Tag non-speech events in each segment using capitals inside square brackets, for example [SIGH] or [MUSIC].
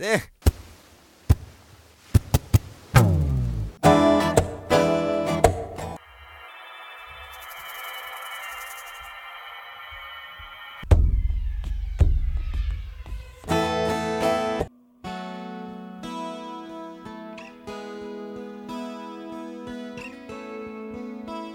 Eh.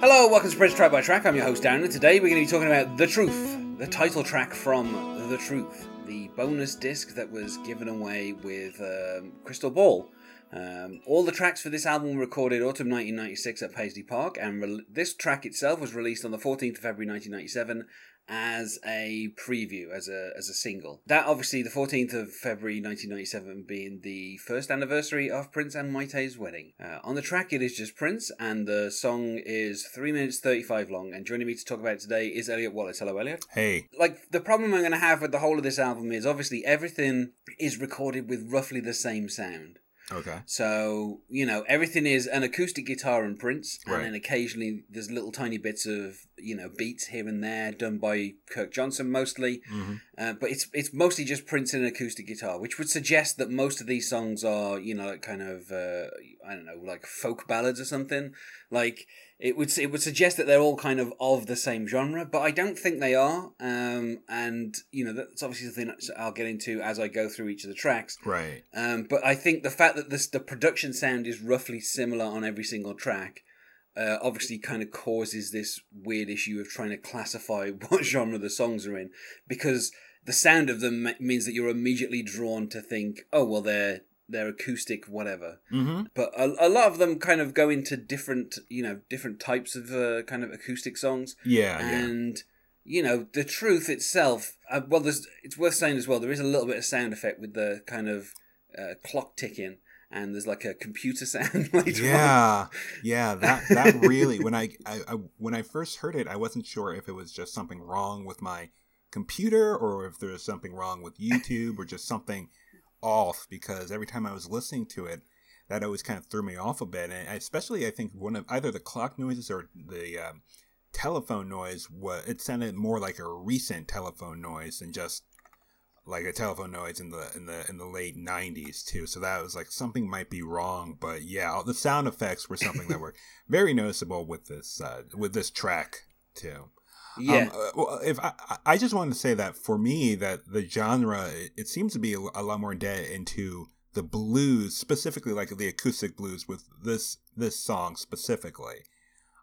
Hello, welcome to Prince Track by Track. I'm your host Darren, and today we're going to be talking about The Truth, the title track from The Truth, the bonus disc that was given away with um, Crystal Ball. Um, all the tracks for this album were recorded autumn 1996 at Paisley Park, and re- this track itself was released on the 14th of February 1997 as a preview, as a as a single. That obviously the 14th of February 1997 being the first anniversary of Prince and Mayte's wedding. Uh, on the track, it is just Prince, and the song is three minutes 35 long. And joining me to talk about it today is Elliot Wallace. Hello, Elliot. Hey. Like the problem I'm going to have with the whole of this album is obviously everything is recorded with roughly the same sound. Okay. So, you know, everything is an acoustic guitar and Prince, and Right. then occasionally there's little tiny bits of, you know, beats here and there done by Kirk Johnson mostly. hmm Uh, but it's it's mostly just Prince and an acoustic guitar, which would suggest that most of these songs are, you know, like kind of, uh, I don't know, like folk ballads or something. Like it would it would suggest that they're all kind of of the same genre, but I don't think they are. Um, and you know, that's obviously something I'll get into as I go through each of the tracks. Right. Um, but I think the fact that this the production sound is roughly similar on every single track, uh, obviously kind of causes this weird issue of trying to classify [LAUGHS] what genre the songs are in, because the sound of them means that you're immediately drawn to think, oh well, they're they're acoustic, whatever. hmm But a, a lot of them kind of go into different, you know, different types of uh, kind of acoustic songs Yeah. Yeah. and you know the truth itself uh, well there's it's worth saying as well there is a little bit of sound effect with the kind of uh, clock ticking and there's like a computer [LAUGHS] sound later on. Yeah, yeah, that that really when I, I, I when I first heard it, I wasn't sure if it was just something wrong with my computer or if there was something wrong with YouTube or just something off because every time I was listening to it, that always kind of threw me off a bit, and especially I think one of either the clock noises or the um, telephone noise was it sounded more like a recent telephone noise than just like a telephone noise in the in the in the late 90s too. So that was like something might be wrong but yeah all the sound effects were something that [LAUGHS] were very noticeable with this uh, with this track too yeah um, uh, well, if I, I- just wanted to say that for me, that the genre it, seems to be a, a lot more dead into the blues, specifically like the acoustic blues with this this song specifically.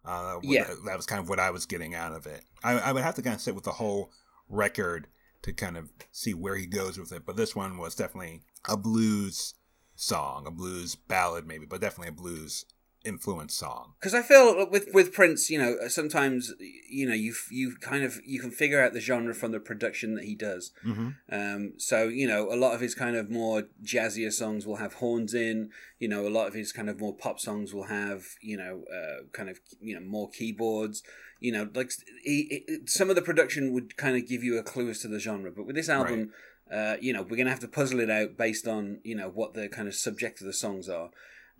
Uh, Yeah. that, that was kind of what I was getting out of it. I, I would have to kind of sit with the whole record to kind of see where he goes with it, but this one was definitely a blues song, a blues ballad maybe, but definitely a blues influence song. because I feel with with Prince, you know, sometimes you know you you kind of you can figure out the genre from the production that he does. Mm-hmm. Um, so you know, a lot of his kind of more jazzier songs will have horns in. You know, a lot of his kind of more pop songs will have you know, uh, kind of you know more keyboards. You know, like he, he, some of the production would kind of give you a clue as to the genre. But with this album, uh, you know, we're gonna have to puzzle it out based on you know what the kind of subject of the songs are.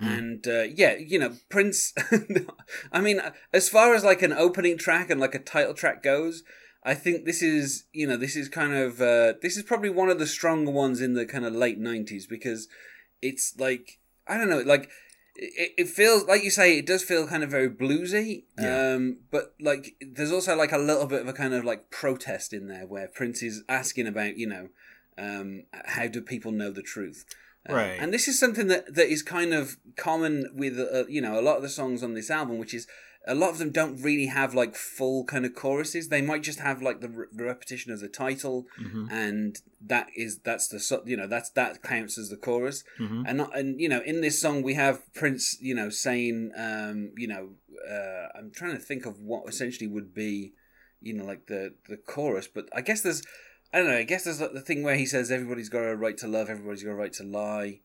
Mm. And uh, yeah, you know, Prince. [LAUGHS] I mean, as far as like an opening track and like a title track goes, I think this is you know this is kind of uh, this is probably one of the stronger ones in the kind of late '90s because it's like I don't know like it, it feels like you say it does feel kind of very bluesy Yeah. um but like there's also like a little bit of a kind of like protest in there where Prince is asking about you know um how do people know the truth Right. and this is something that that is kind of common with uh, you know a lot of the songs on this album which is a lot of them don't really have like full kind of choruses they might just have like the, re- repetition of the title Mm-hmm. and that is that's the you know that's that counts as the chorus Mm-hmm. and not, and you know in this song we have Prince you know saying um you know uh, I'm trying to think of what essentially would be you know like the the chorus but I guess there's I don't know I guess there's like the thing where he says everybody's got a right to love everybody's got a right to lie.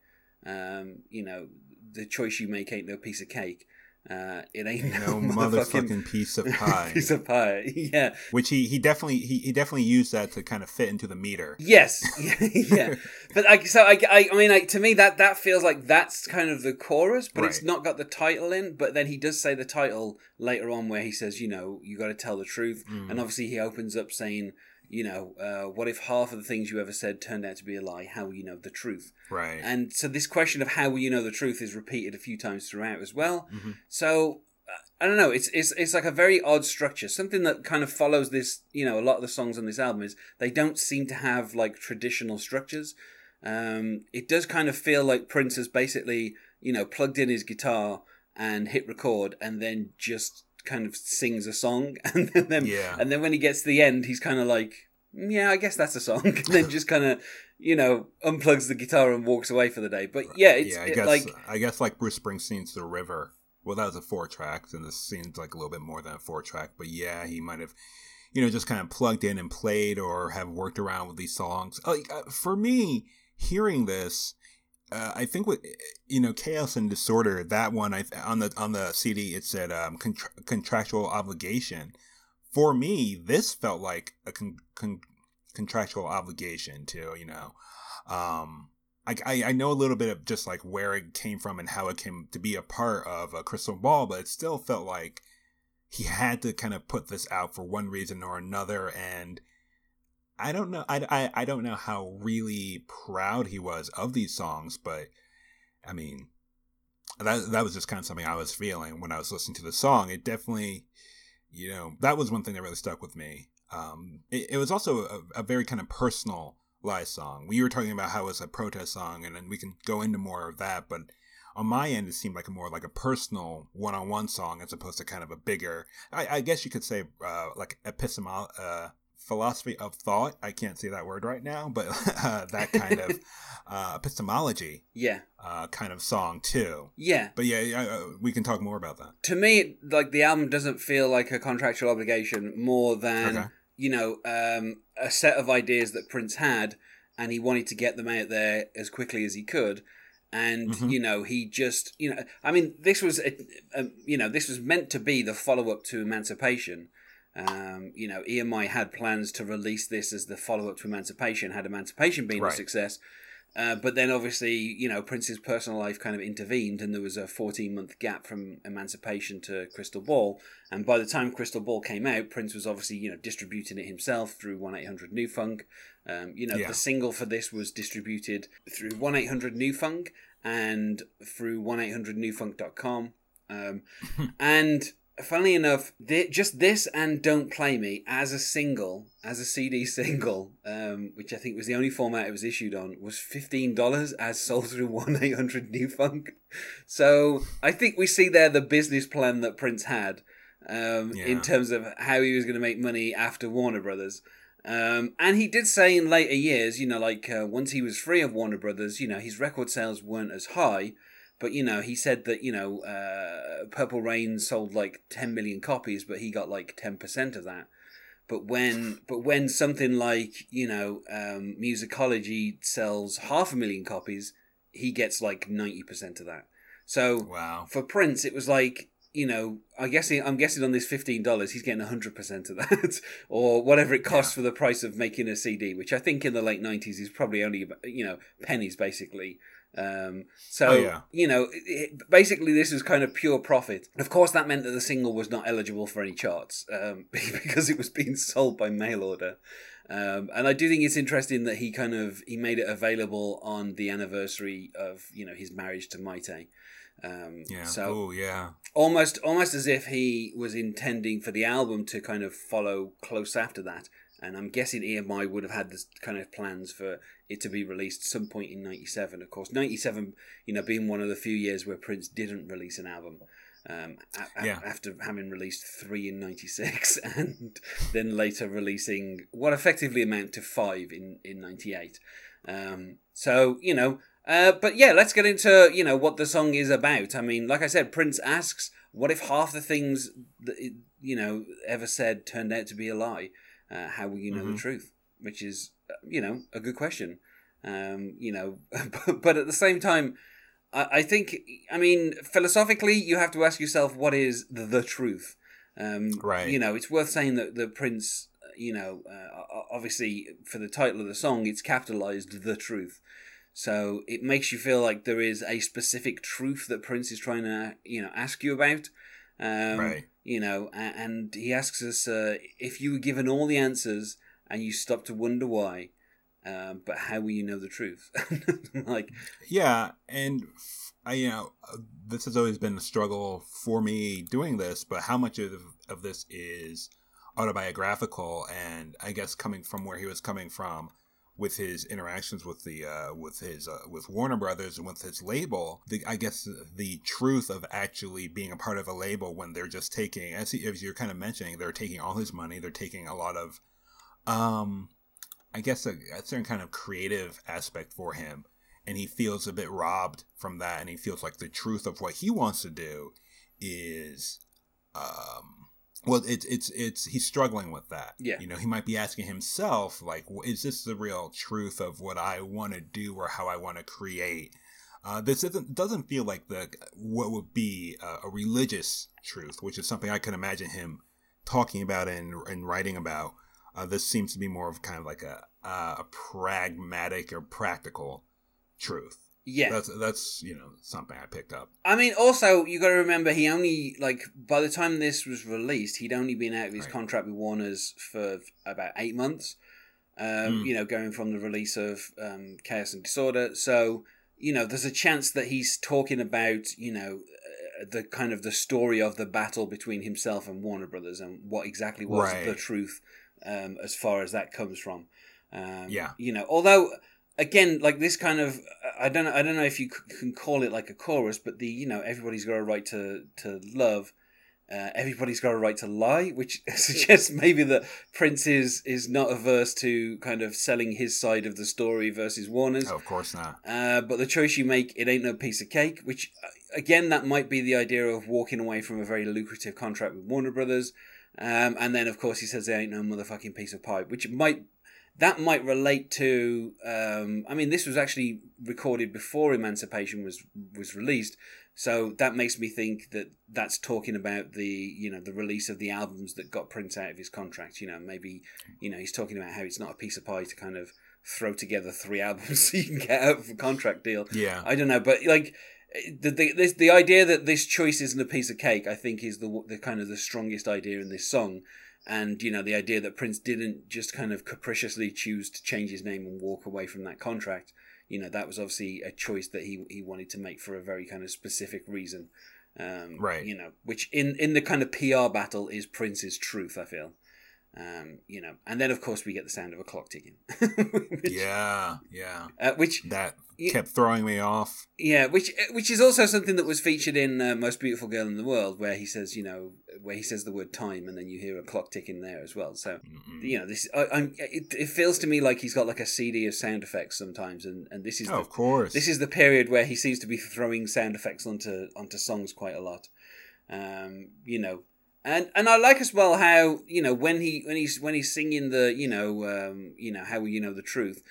Um you know the choice you make ain't no piece of cake. Uh it ain't No [LAUGHS] motherfucking piece of [LAUGHS] pie. piece of pie. [LAUGHS] Yeah. Which he, he definitely he, he definitely used that to kind of fit into the meter. Yes, yeah, but like so, I, I, I mean, like to me that that feels like that's kind of the chorus, but it's not got the title in. But then he does say the title later on, where he says, you know, you got to tell the truth, Mm. and obviously he opens up saying, you know, uh, what if half of the things you ever said turned out to be a lie? How will you know the truth? Right. And so this question of how will you know the truth is repeated a few times throughout as well. Mhm. So uh, I don't know. It's it's it's like a very odd structure. Something that kind of follows this. You know, a lot of the songs on this album is they don't seem to have like traditional structures. Um, it does kind of feel like Prince has basically you know plugged in his guitar and hit record, and then just kind of sings a song, [LAUGHS] and then Yeah. and then when he gets to the end, he's kind of like, "Mm, yeah, I guess that's a song, [LAUGHS] and then just kind of you know unplugs the guitar and walks away for the day. But yeah, it's yeah, I it, guess like I guess like Bruce Springsteen's The River. Well, that was a four track, and this seems like a little bit more than a four track. But yeah, he might have, you know, just kind of plugged in and played, or have worked around with these songs. Like uh, for me, hearing this, uh, I think with you know chaos and disorder, that one I on the on the CD it said um, contra- contractual obligation. For me, this felt like a con- con- contractual obligation to you know. Um, I, I, I know a little bit of just like where it came from and how it came to be a part of a crystal ball, but it still felt like he had to kind of put this out for one reason or another. And I don't know, I, I, I don't know how really proud he was of these songs, but I mean, that, that was just kind of something I was feeling when I was listening to the song. It definitely, you know, that was one thing that really stuck with me. Um, it, it was also a, a very kind of personal Lie song. We were talking about how it's a protest song, and then we can go into more of that. But on my end, it seemed like a more like a personal one-on-one song as opposed to kind of a bigger. I, I guess you could say uh, like epistemol uh, philosophy of thought. I can't say that word right now, but [LAUGHS] uh, that kind of [LAUGHS] uh, epistemology yeah, uh, kind of song too. yeah. But yeah, yeah, uh, we can talk more about that. to me, like the album doesn't feel like a contractual obligation more than Okay. you know um, a set of ideas that Prince had, and he wanted to get them out there as quickly as he could. And Mhm. you know, he just you know, I mean, this was a, a, you know, this was meant to be the follow up to Emancipation. Um, you know, EMI had plans to release this as the follow up to Emancipation. Had Emancipation been a success, uh, but then obviously, you know, Prince's personal life kind of intervened, and there was a 14 month gap from Emancipation to Crystal Ball. And by the time Crystal Ball came out, Prince was obviously, you know, distributing it himself through 1 800 New Funk. Um, you know, Yeah. the single for this was distributed through 1 800 New Funk and through 1 800 newfunk.com. Um, [LAUGHS] and funnily enough, thi- just this and Don't Play Me as a single, as a CD [LAUGHS] single, um, which I think was the only format it was issued on, was $15 as sold through [LAUGHS] 1 800 New Funk. So I think we see there the business plan that Prince had um, Yeah. in terms of how he was going to make money after Warner Brothers. Um, and he did say in later years, you know, like uh, once he was free of Warner Brothers, you know, his record sales weren't as high. But you know, he said that you know, uh, Purple Rain sold like ten million copies, but he got like ten percent of that. But when, but when something like you know, um, Musicology sells half a million copies, he gets like ninety percent of that. So Wow. for Prince, it was like you know, I guess I'm guessing on this fifteen dollars, he's getting hundred percent of that, [LAUGHS] or whatever it costs for the price of making a CD, which I think in the late nineties is probably only you know pennies basically. Um, so Oh, yeah. you know, it, it- basically this was kind of pure profit. Of course, that meant that the single was not eligible for any charts um, [LAUGHS] because it was being sold by mail order. Um, and I do think it's interesting that he kind of he made it available on the anniversary of you know his marriage to Mayte. Um, Yeah. So oh, yeah. almost almost as if he was intending for the album to kind of follow close after that. And I'm guessing EMI would have had this kind of plans for it to be released some point in '97. Of course, '97, you know, being one of the few years where Prince didn't release an album. Um, a- Yeah. after having released three in '96 [LAUGHS] and then later releasing what effectively amount to five in in '98. Um, so you know, uh, but yeah, let's get into you know what the song is about. I mean, like I said, Prince asks, "What if half the things that it, you know ever said turned out to be a lie? Uh, how will you know the Mhm. truth?" Which is, uh, you know, a good question. Um, you know, [LAUGHS] but, but at the same time, I, I think, I mean, philosophically, you have to ask yourself, what is the, the truth? Um, Right. You know, it's worth saying that the Prince, uh, you know, uh, obviously for the title of the song, it's capitalized the truth. So it makes you feel like there is a specific truth that Prince is trying to, you know, ask you about. Um, Right. You know, and he asks us uh, if you were given all the answers and you stop to wonder why. Um, but how will you know the truth? [LAUGHS] like, yeah, and I, you know, uh, this has always been a struggle for me doing this. But how much of of this is autobiographical, and I guess coming from where he was coming from with his interactions with the uh, with his uh, with Warner Brothers and with his label, the, I guess the truth of actually being a part of a label when they're just taking, as, he, as you're kind of mentioning, they're taking all his money, they're taking a lot of, um, I guess a, a certain kind of creative aspect for him, and he feels a bit robbed from that, and he feels like the truth of what he wants to do is, um, well it's it's it's he's struggling with that. Yeah. You know he might be asking himself like is this the real truth of what i want to do or how i want to create? Uh, this isn't doesn't feel like the what would be a, a, religious truth which is something i can imagine him talking about and, and writing about. Uh, this seems to be more of kind of like a, a pragmatic or practical truth yeah, that's that's you know something I picked up. I mean, also you got to remember he only like by the time this was released, he'd only been out of his right. contract with Warner's for about eight months. Um, mm. You know, going from the release of um, Chaos and Disorder, so you know, there's a chance that he's talking about you know uh, the kind of the story of the battle between himself and Warner Brothers and what exactly was right. the truth um, as far as that comes from. Um, yeah, you know, although again, like this kind of I don't know, I don't know if you can call it like a chorus, but the you know everybody's got a right to to love. Uh, everybody's got a right to lie, which [LAUGHS] suggests maybe that Prince is is not averse to kind of selling his side of the story versus Warner's. Oh, of course not. Uh, but the choice you make, it ain't no piece of cake. Which uh, again, that might be the idea of walking away from a very lucrative contract with Warner Brothers. Um, and then, of course, he says there ain't no motherfucking piece of pie, which might that might relate to. Um, I mean, this was actually recorded before Emancipation was was released, so that makes me think that that's talking about the you know the release of the albums that got Prince out of his contract. You know, maybe you know he's talking about how it's not a piece of pie to kind of throw together three [LAUGHS] albums so you can get out of a contract deal. Yeah, I don't know, but like the the this, the idea that this choice isn't a piece of cake, I think, is the the kind of the strongest idea in this song and you know the idea that Prince didn't just kind of capriciously choose to change his name and walk away from that contract. You know that was obviously a choice that he he wanted to make for a very kind of specific reason. Um, right. You know, which in in the kind of PR battle is Prince's truth. I feel. Um, you know, and then of course we get the sound of a clock ticking. [LAUGHS] which, yeah, yeah. Uh, which that kept throwing me off. Yeah, which uh, which is also something that was featured in uh, Most Beautiful Girl in the World, where he says, you know, where he says the word time, and then you hear a clock ticking there as well. So, mm-hmm. you know, this I, am it, it, feels to me like he's got like a CD of sound effects sometimes, and, and this is oh, the, of course this is the period where he seems to be throwing sound effects onto onto songs quite a lot. Um, you know, and and I like as well how you know when he when he's when he's singing the you know um, you know how you know the truth.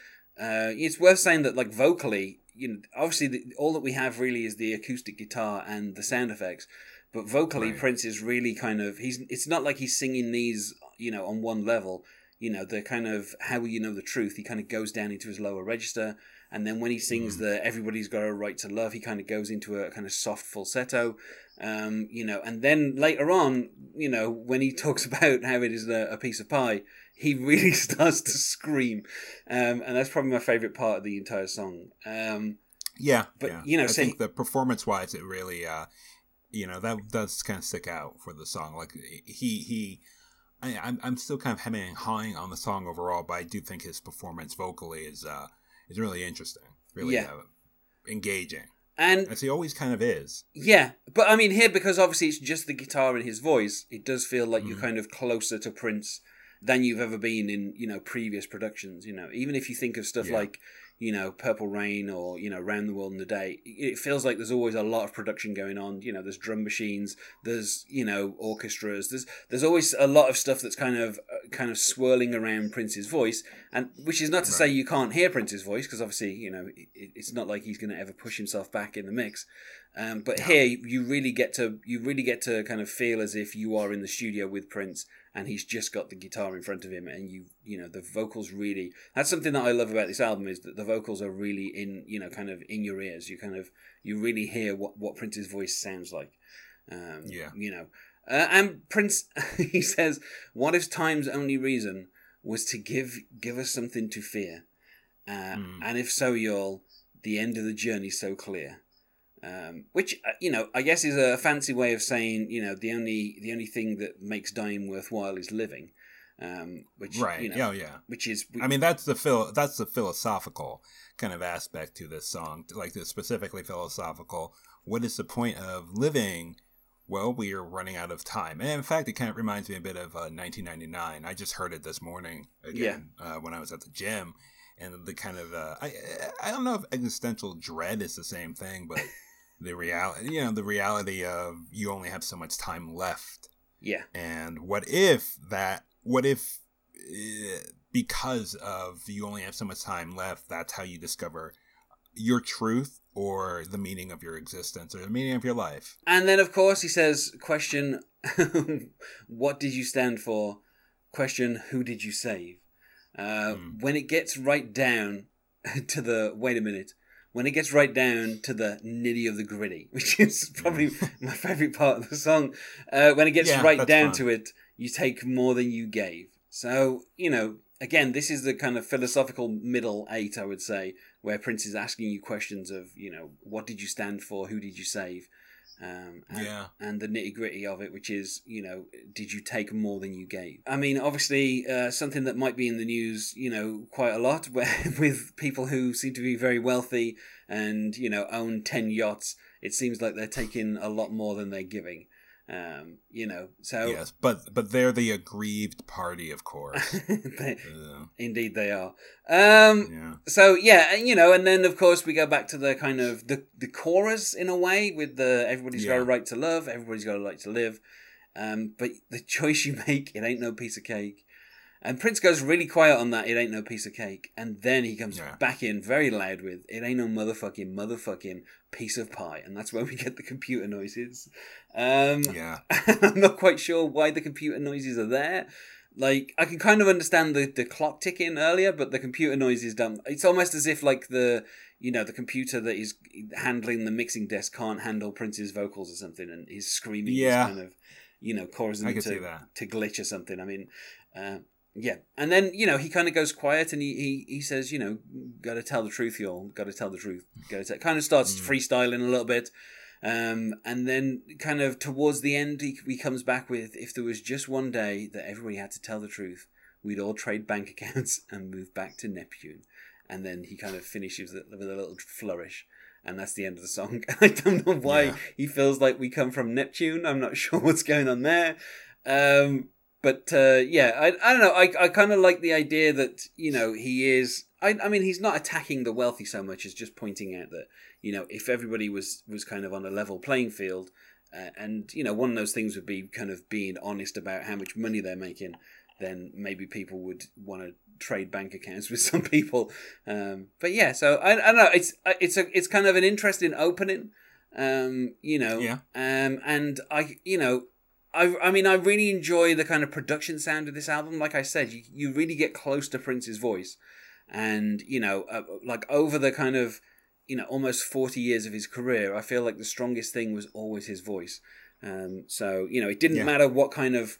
Uh, it's worth saying that like vocally, you know, obviously the, all that we have really is the acoustic guitar and the sound effects, but vocally right. Prince is really kind of he's. It's not like he's singing these you know on one level. You know the kind of how will you know the truth. He kind of goes down into his lower register, and then when he sings mm. the "Everybody's Got a Right to Love," he kind of goes into a kind of soft falsetto, um, you know, and then later on, you know, when he [LAUGHS] talks about how it is a, a piece of pie, he [LAUGHS] really starts to scream, um, and that's probably my favorite part of the entire song. Um, yeah, but yeah. you know, I think the performance-wise, it really, uh, you know, that does kind of stick out for the song. Like he he. I, I'm I'm still kind of hemming and hawing on the song overall, but I do think his performance vocally is uh is really interesting, really yeah. uh, engaging. And as he always kind of is. Yeah, but I mean here because obviously it's just the guitar and his voice, it does feel like mm. you're kind of closer to Prince than you've ever been in you know previous productions. You know, even if you think of stuff yeah. like you know, Purple Rain or, you know, Round the World in a Day, it feels like there's always a lot of production going on. You know, there's drum machines, there's, you know, orchestras, there's there's always a lot of stuff that's kind of uh, kind of swirling around Prince's voice, and which is not to right. say you can't hear Prince's voice, because obviously, you know, it, it's not like he's going to ever push himself back in the mix. Um, but here you really get to you really get to kind of feel as if you are in the studio with Prince and he's just got the guitar in front of him and you you know the vocals really that's something that I love about this album is that the vocals are really in you know kind of in your ears. You kind of you really hear what what Prince's voice sounds like. Um, yeah. you know. Uh, and Prince [LAUGHS] he says what if time's only reason was to give give us something to fear, uh, Mm. and if so, you'll the end of the journey so clear. Um, which uh, you know, I guess is a fancy way of saying you know the only the only thing that makes dying worthwhile is living. Um, which right. you know, yeah, yeah. which is I mean, that's the phil- that's the philosophical kind of aspect to this song, like the specifically philosophical. What is the point of living? Well, we are running out of time, and in fact, it kind of reminds me a bit of uh, 1999. I just heard it this morning again uh, when I was at the gym, and the kind of uh, I I don't know if existential dread is the same thing, but [LAUGHS] the reality, you know, the reality of you only have so much time left yeah, and what if that what if uh, because of you only have so much time left that's how you discover your truth or the meaning of your existence or the meaning of your life and then of course he says, "Question, [LAUGHS] what did you stand for?" Question, who did you save? Uh, Hmm. When it gets right down [LAUGHS] to the wait a minute, when it gets right down to the nitty of the gritty, [LAUGHS] which is probably [LAUGHS] my favorite part of the song, uh, when it gets Yeah, right down to it, you take more than you gave. So you know, again, this is the kind of philosophical middle eight, I would say, where Prince is asking you questions of, you know, what did you stand for, who did you save, um, and, yeah and the nitty gritty of it, which is, you know, did you take more than you gave? I mean, obviously, uh, something that might be in the news, you know, quite a lot [LAUGHS] where, with people who seem to be very wealthy and, you know, own 10 yachts. It seems like they're taking a lot more than they're giving. Um, you know, so yes but but they're the aggrieved party of course. [LAUGHS] They, Uh, indeed they are. Um, yeah. so yeah, you know, and then of course we go back to the kind of the the chorus in a way with the everybody's got a right to love, everybody's got a right to live, um, but the [LAUGHS] choice you make, it ain't no piece of cake. And Prince goes really quiet on that, it ain't no piece of cake, and then he comes Yeah. back in very loud with it ain't no motherfucking motherfucking piece of pie, and that's where we get the computer noises. Um, yeah [LAUGHS] I'm not quite sure why the computer noises are there. Like I can kind of understand the, the clock ticking earlier, but the computer noises don't. It's almost as if like the you know the computer that is handling the mixing desk can't handle Prince's vocals or something, and he's screaming. Yeah, kind of you know causing I them to to glitch or something. I mean, uh, yeah. And then you know he kind of goes quiet and he he, he says you know got to tell the truth, y'all. Got to tell the truth. Got to kind of starts Mm. freestyling a little bit. Um, and then, kind of towards the end, he, he comes back with if there was just one day that everybody had to tell the truth, we'd all trade bank [LAUGHS] accounts and move back to Neptune. And then he kind of finishes it with a little flourish. And that's the end of the song. [LAUGHS] I don't know why Yeah. he feels like we come from Neptune. I'm not [LAUGHS] sure what's going on there. Um, but uh, yeah, I, I don't know. I, I kind of like the idea that, you know, he is. I, I mean, he's not attacking the wealthy so much as just pointing out that, you know, if everybody was, was kind of on a level playing field, uh, and, you know, one of those things would be kind of being honest about how much money they're making, then maybe people would want to trade bank accounts [LAUGHS] with some people. Um, but yeah, so I, I don't know. It's it's a it's kind of an interesting opening. Um, you know, Yeah. Um, and I, you know, I I mean, I really enjoy the kind of production sound of this album. Like I said, you you really get close to Prince's voice, and you know, uh, like over the kind of you know almost 40 years of his career i feel like the strongest thing was always his voice um, so you know it didn't Yeah. matter what kind of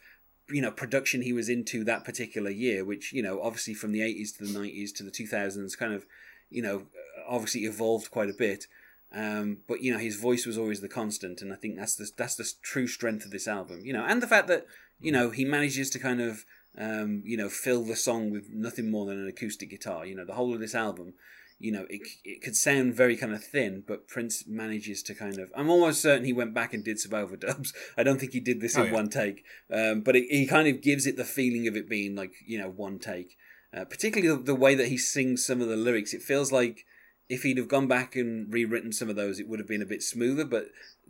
you know production he was into that particular year which you know obviously from the 80s to the 90s to the 2000s kind of you know obviously evolved quite a bit um, but you know his voice was always the constant and i think that's the that's the true strength of this album you know and the fact that you know he manages to kind of um, you know fill the song with nothing more than an acoustic guitar you know the whole of this album you know, it, it could sound very kind of thin, but Prince manages to kind of. I'm almost certain he went back and did some overdubs. [LAUGHS] I don't think he did this Oh, in yeah. one take, um, but it, he kind of gives it the feeling of it being like you know one take. Uh, particularly the, the way that he sings some of the lyrics, it feels like if he'd have gone back and rewritten some of those, it would have been a bit smoother. But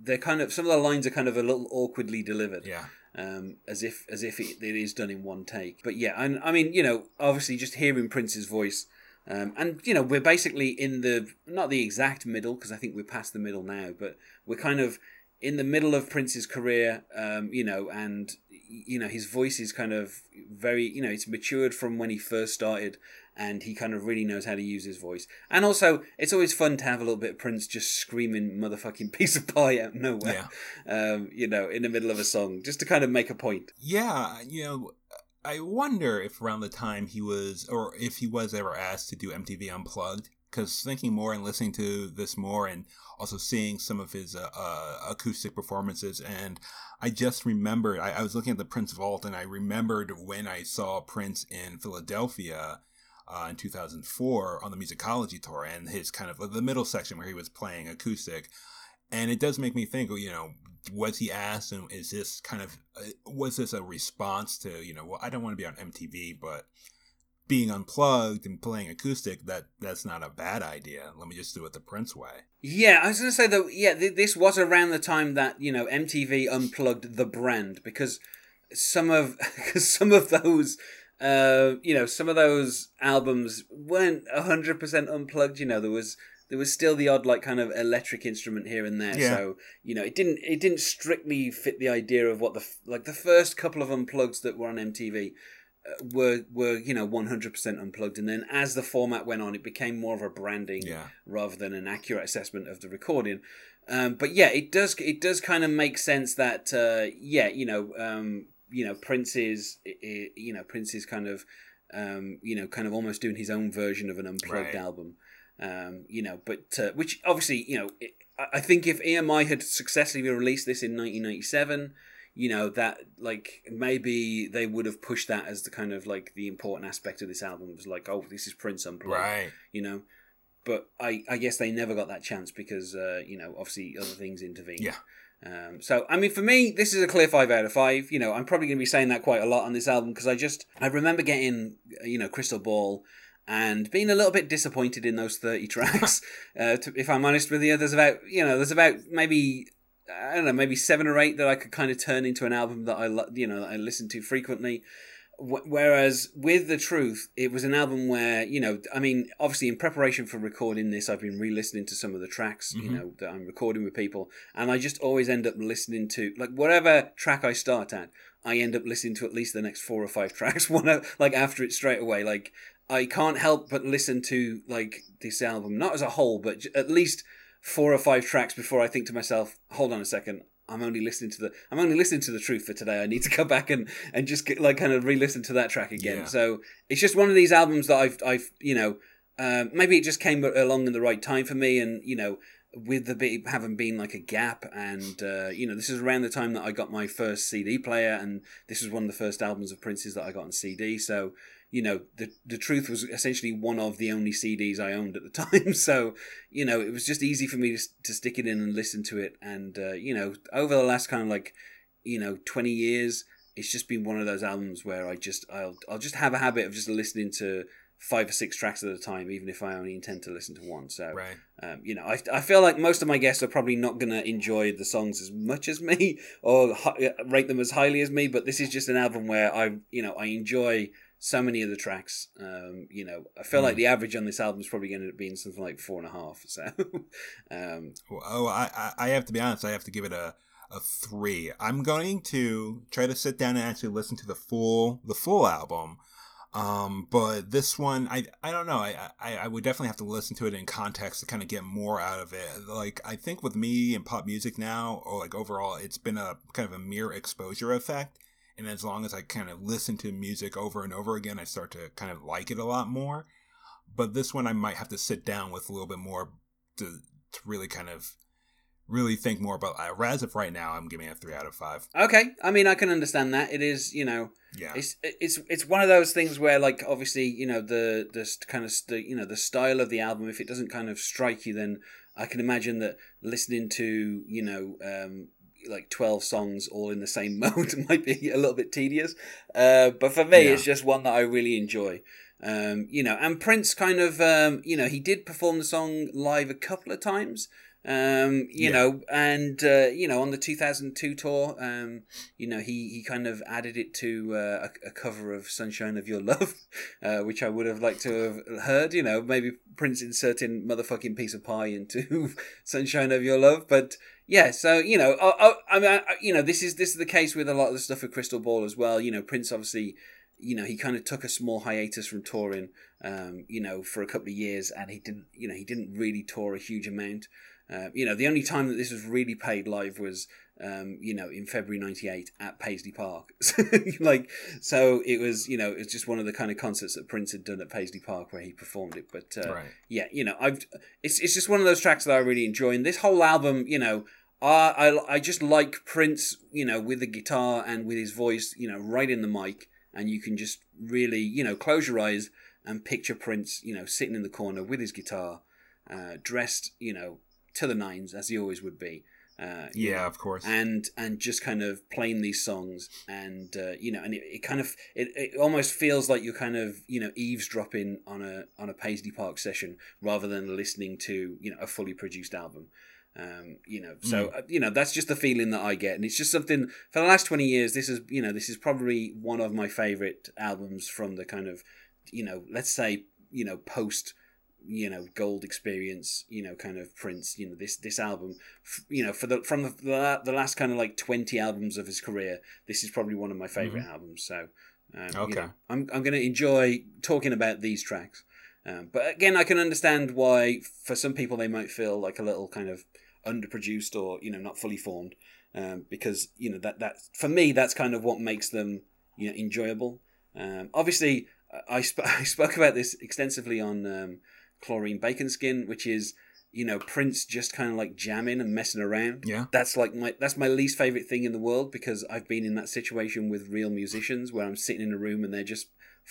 they're kind of some of the lines are kind of a little awkwardly delivered Yeah. um, as if as if it, it is done in one take. But yeah, and I mean, you know, obviously just hearing Prince's voice, um, and you know, we're basically in the not the exact middle because I think we're past the middle now, but we're kind of in the middle of Prince's career, um, you know, and you know his voice is kind of very, you know, it's matured from when he first started. And he kind of really knows how to use his voice. And also, it's always fun to have a little bit of Prince just screaming motherfucking [LAUGHS] piece of pie out of nowhere Yeah. um, you know, in the middle of a song, just to kind of make a point. Yeah, you know, I wonder if around the time he was, or if he was ever asked to do MTV Unplugged, because thinking more and listening to this more and also seeing some of his uh, uh, acoustic performances and i just remembered I, I, was looking at the prince vault and i remembered when i saw prince in philadelphia uh, in 2004 on the musicology tour and his kind of the middle section where he was playing acoustic and it does make me think you know was he asked and is this kind of uh, was this a response to you know well i don't want to be on mtv but being unplugged and playing acoustic, that that's not a bad idea. Let me just do it the Prince way. Yeah, I was going to say that. Yeah, th- this was around the time that you know MTV unplugged the brand because some of [LAUGHS] some of those. Uh, you know, some of those albums weren't hundred percent unplugged. You know, there was there was still the odd like kind of electric instrument here and there. Yeah. So you know, it didn't it didn't strictly fit the idea of what the like the first couple of unplugs that were on MTV were were you know 100% unplugged and then as the format went on it became more of a branding yeah. rather than an accurate assessment of the recording um, but yeah it does it does kind of make sense that uh, yeah you know um, you know prince's you know prince's kind of um, you know kind of almost doing his own version of an unplugged right. album. Um, you know but uh, which obviously you know it, I think if EMI had successfully released this in 1997 you know that like maybe they would have pushed that as the kind of like the important aspect of this album it was like oh this is Prince unplugged right. you know? But I I guess they never got that chance because uh, you know obviously other things intervened. Yeah um, so I mean for me this is a clear five out of five you know I'm probably going to be saying that quite a lot on this album because I just I remember getting you know Crystal Ball and being a little bit disappointed in those 30 [LAUGHS] tracks uh, to, if i'm honest with you there's about you know there's about maybe I don't know, maybe seven or eight that I could kind of turn into an album that I, you know, that I listen to frequently. Whereas with the truth, it was an album where you know, I mean, obviously in preparation for recording this, I've been re-listening to some of the tracks, mm-hmm. you know, that I'm recording with people, and I just always end up listening to like whatever track I start at, I end up listening to at least the next four or five [LAUGHS] tracks, one like after it straight away. Like I can't help but listen to like this album, not as a whole, but at least four or five tracks before I think to myself, hold on a second. I'm only listening to the I'm only listening to the truth for today. I need to go back and and just get, like kind of re-listen to that track again. Yeah. So it's just one of these albums that I've I've you know uh, maybe it just came along in the right time for me, and you know with the bit having been like a gap, and uh, you know this is around the time that I got my first CD player, and this was one of the first albums of Prince's that I got on CD. So you know, the the truth was essentially one of the only CDs I owned at the [LAUGHS] time. So, you know, it was just easy for me to, to stick it in and listen to it. And uh, you know, over the last kind of like, you know, twenty years, it's just been one of those albums where I just I'll I'll just have a habit of just listening to five or six tracks at a time, even if I only intend to listen to one. So, right. um, you know, I, I feel like most of my guests are probably not going to enjoy the songs as much as me [LAUGHS] or hi- rate them as highly as me. But this is just an album where I, you know, I enjoy so many of the tracks. Um, you know, I feel mm. like the average on this album is probably going to be something like four and a half. [LAUGHS] So, um, oh, I, I have to be honest. I have to give it a a three. I'm going to try to sit down and actually listen to the full the full album. Um, but this one, I I don't know. I, I I would definitely have to listen to it in context to kind of get more out of it. Like I think with me and pop music now, or like overall, it's been a kind of a mere exposure effect and as long as I kind of listen to music over and over again, I start to kind of like it a lot more. But this one, I might have to sit down with a little bit more to, to really kind of really think more about. Uh, as of right now, I'm giving it a three out of five. Okay, I mean, I can understand that. It is, you know, yeah, it's it's it's one of those things where, like, obviously, you know, the the kind of the, you know the style of the album. If it doesn't kind of strike you, then I can imagine that listening to you know um, like 12 songs all in the same [LAUGHS] mode [LAUGHS] might be a little bit tedious. Uh, but for me, yeah. it's just one that I really enjoy. Um, you know, and Prince kind of, um, you know, he did perform the song live a couple of times. Um, you yeah. know, and uh, you know, on the 2002 tour, um, you know, he he kind of added it to uh, a, a, cover of "Sunshine of Your [LAUGHS] Love," uh, which I would have liked to have heard. You know, maybe Prince inserting "motherfucking piece of pie" into "Sunshine of Your Love," but yeah, so you know, I, I, I mean, I, you know, this is this is the case with a lot of the stuff with Crystal Ball as well. You know, Prince obviously, you know, he kind of took a small hiatus from touring, um, you know, for a couple of years, and he didn't, you know, he didn't really tour a huge amount. Uh, you know, the only time that this was really played live was, um, you know, in February '98 at Paisley Park. like, so it was, you know, it's just one of the kind of concerts that Prince had done at Paisley Park where he performed it. But uh, right. yeah, you know, I've it's it's just one of those tracks that I really enjoy, and this whole album, you know. I, I, I just like Prince, you know, with the guitar and with his voice, you know, right in the mic, and you can just really, you know, close your eyes and picture Prince, you know, sitting in the corner with his guitar, uh, dressed, you know, to the nines as he always would be. Uh, Yeah, know, of course. and and just kind of playing these songs, and uh, you know, and it, it kind of it, it almost feels like you're kind of you know eavesdropping on a on a Paisley Park session rather than listening to you know a fully produced album. Um, you know, so uh, you know that's just the feeling that I get, and it's just something for the last twenty years. This is you know this is probably one of my favorite albums from the kind of you know let's say you know post you know gold experience you know kind of prince you know this this album. F- you know for the from the, the, last kind of like 20 albums of his career this is probably one of my favorite albums. So um, you Okay. know, i'm, I'm going to enjoy talking about these tracks um, but again i can understand why for some people they might feel like a little kind of underproduced or you know not fully formed um, because you know that that for me that's kind of what makes them you know enjoyable um, obviously I, sp- [LAUGHS] I spoke about this extensively on um, Cloreen Bacon Skin which is you know prince just kind of like jamming and messing around Yeah. that's like my that's my least favorite thing in the world because i've been in that situation with real musicians where i'm sitting in a room and they're just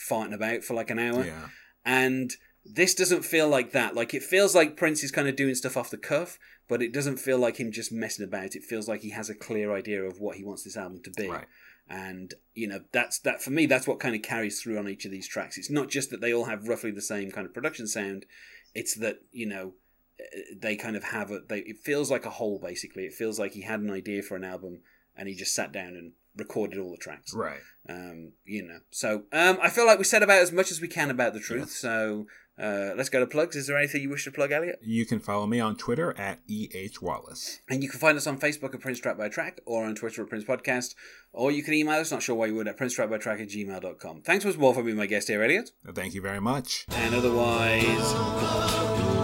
farting about for like an hour Yeah. And this doesn't feel like that. Like it feels like prince is kind of doing stuff off the cuff but it doesn't feel like him just messing about. It feels like he has a clear idea of what he wants this album to be. Right. and you know that's that for me that's what kind of carries through on each of these tracks. It's not just that they all have roughly the same kind of production sound. It's that you know eh, they kind of have a they it feels like a whole basically. It feels like he had an idea for an album and he just sat down and recorded all the tracks Right. um, you know. So um, I feel like we said about as much as we can about the truth. So uh, let's go to plugs. Is there anything you wish to plug, Elliot? You can follow me on Twitter at EH Wallace. And you can find us on Facebook at Prince Track by Track or on Twitter at Prince Podcast. Or you can email us, not sure why you would, at Prince Track by Track at gmail.com. Thanks once more for being my guest here, Elliot. Thank you very much. And otherwise,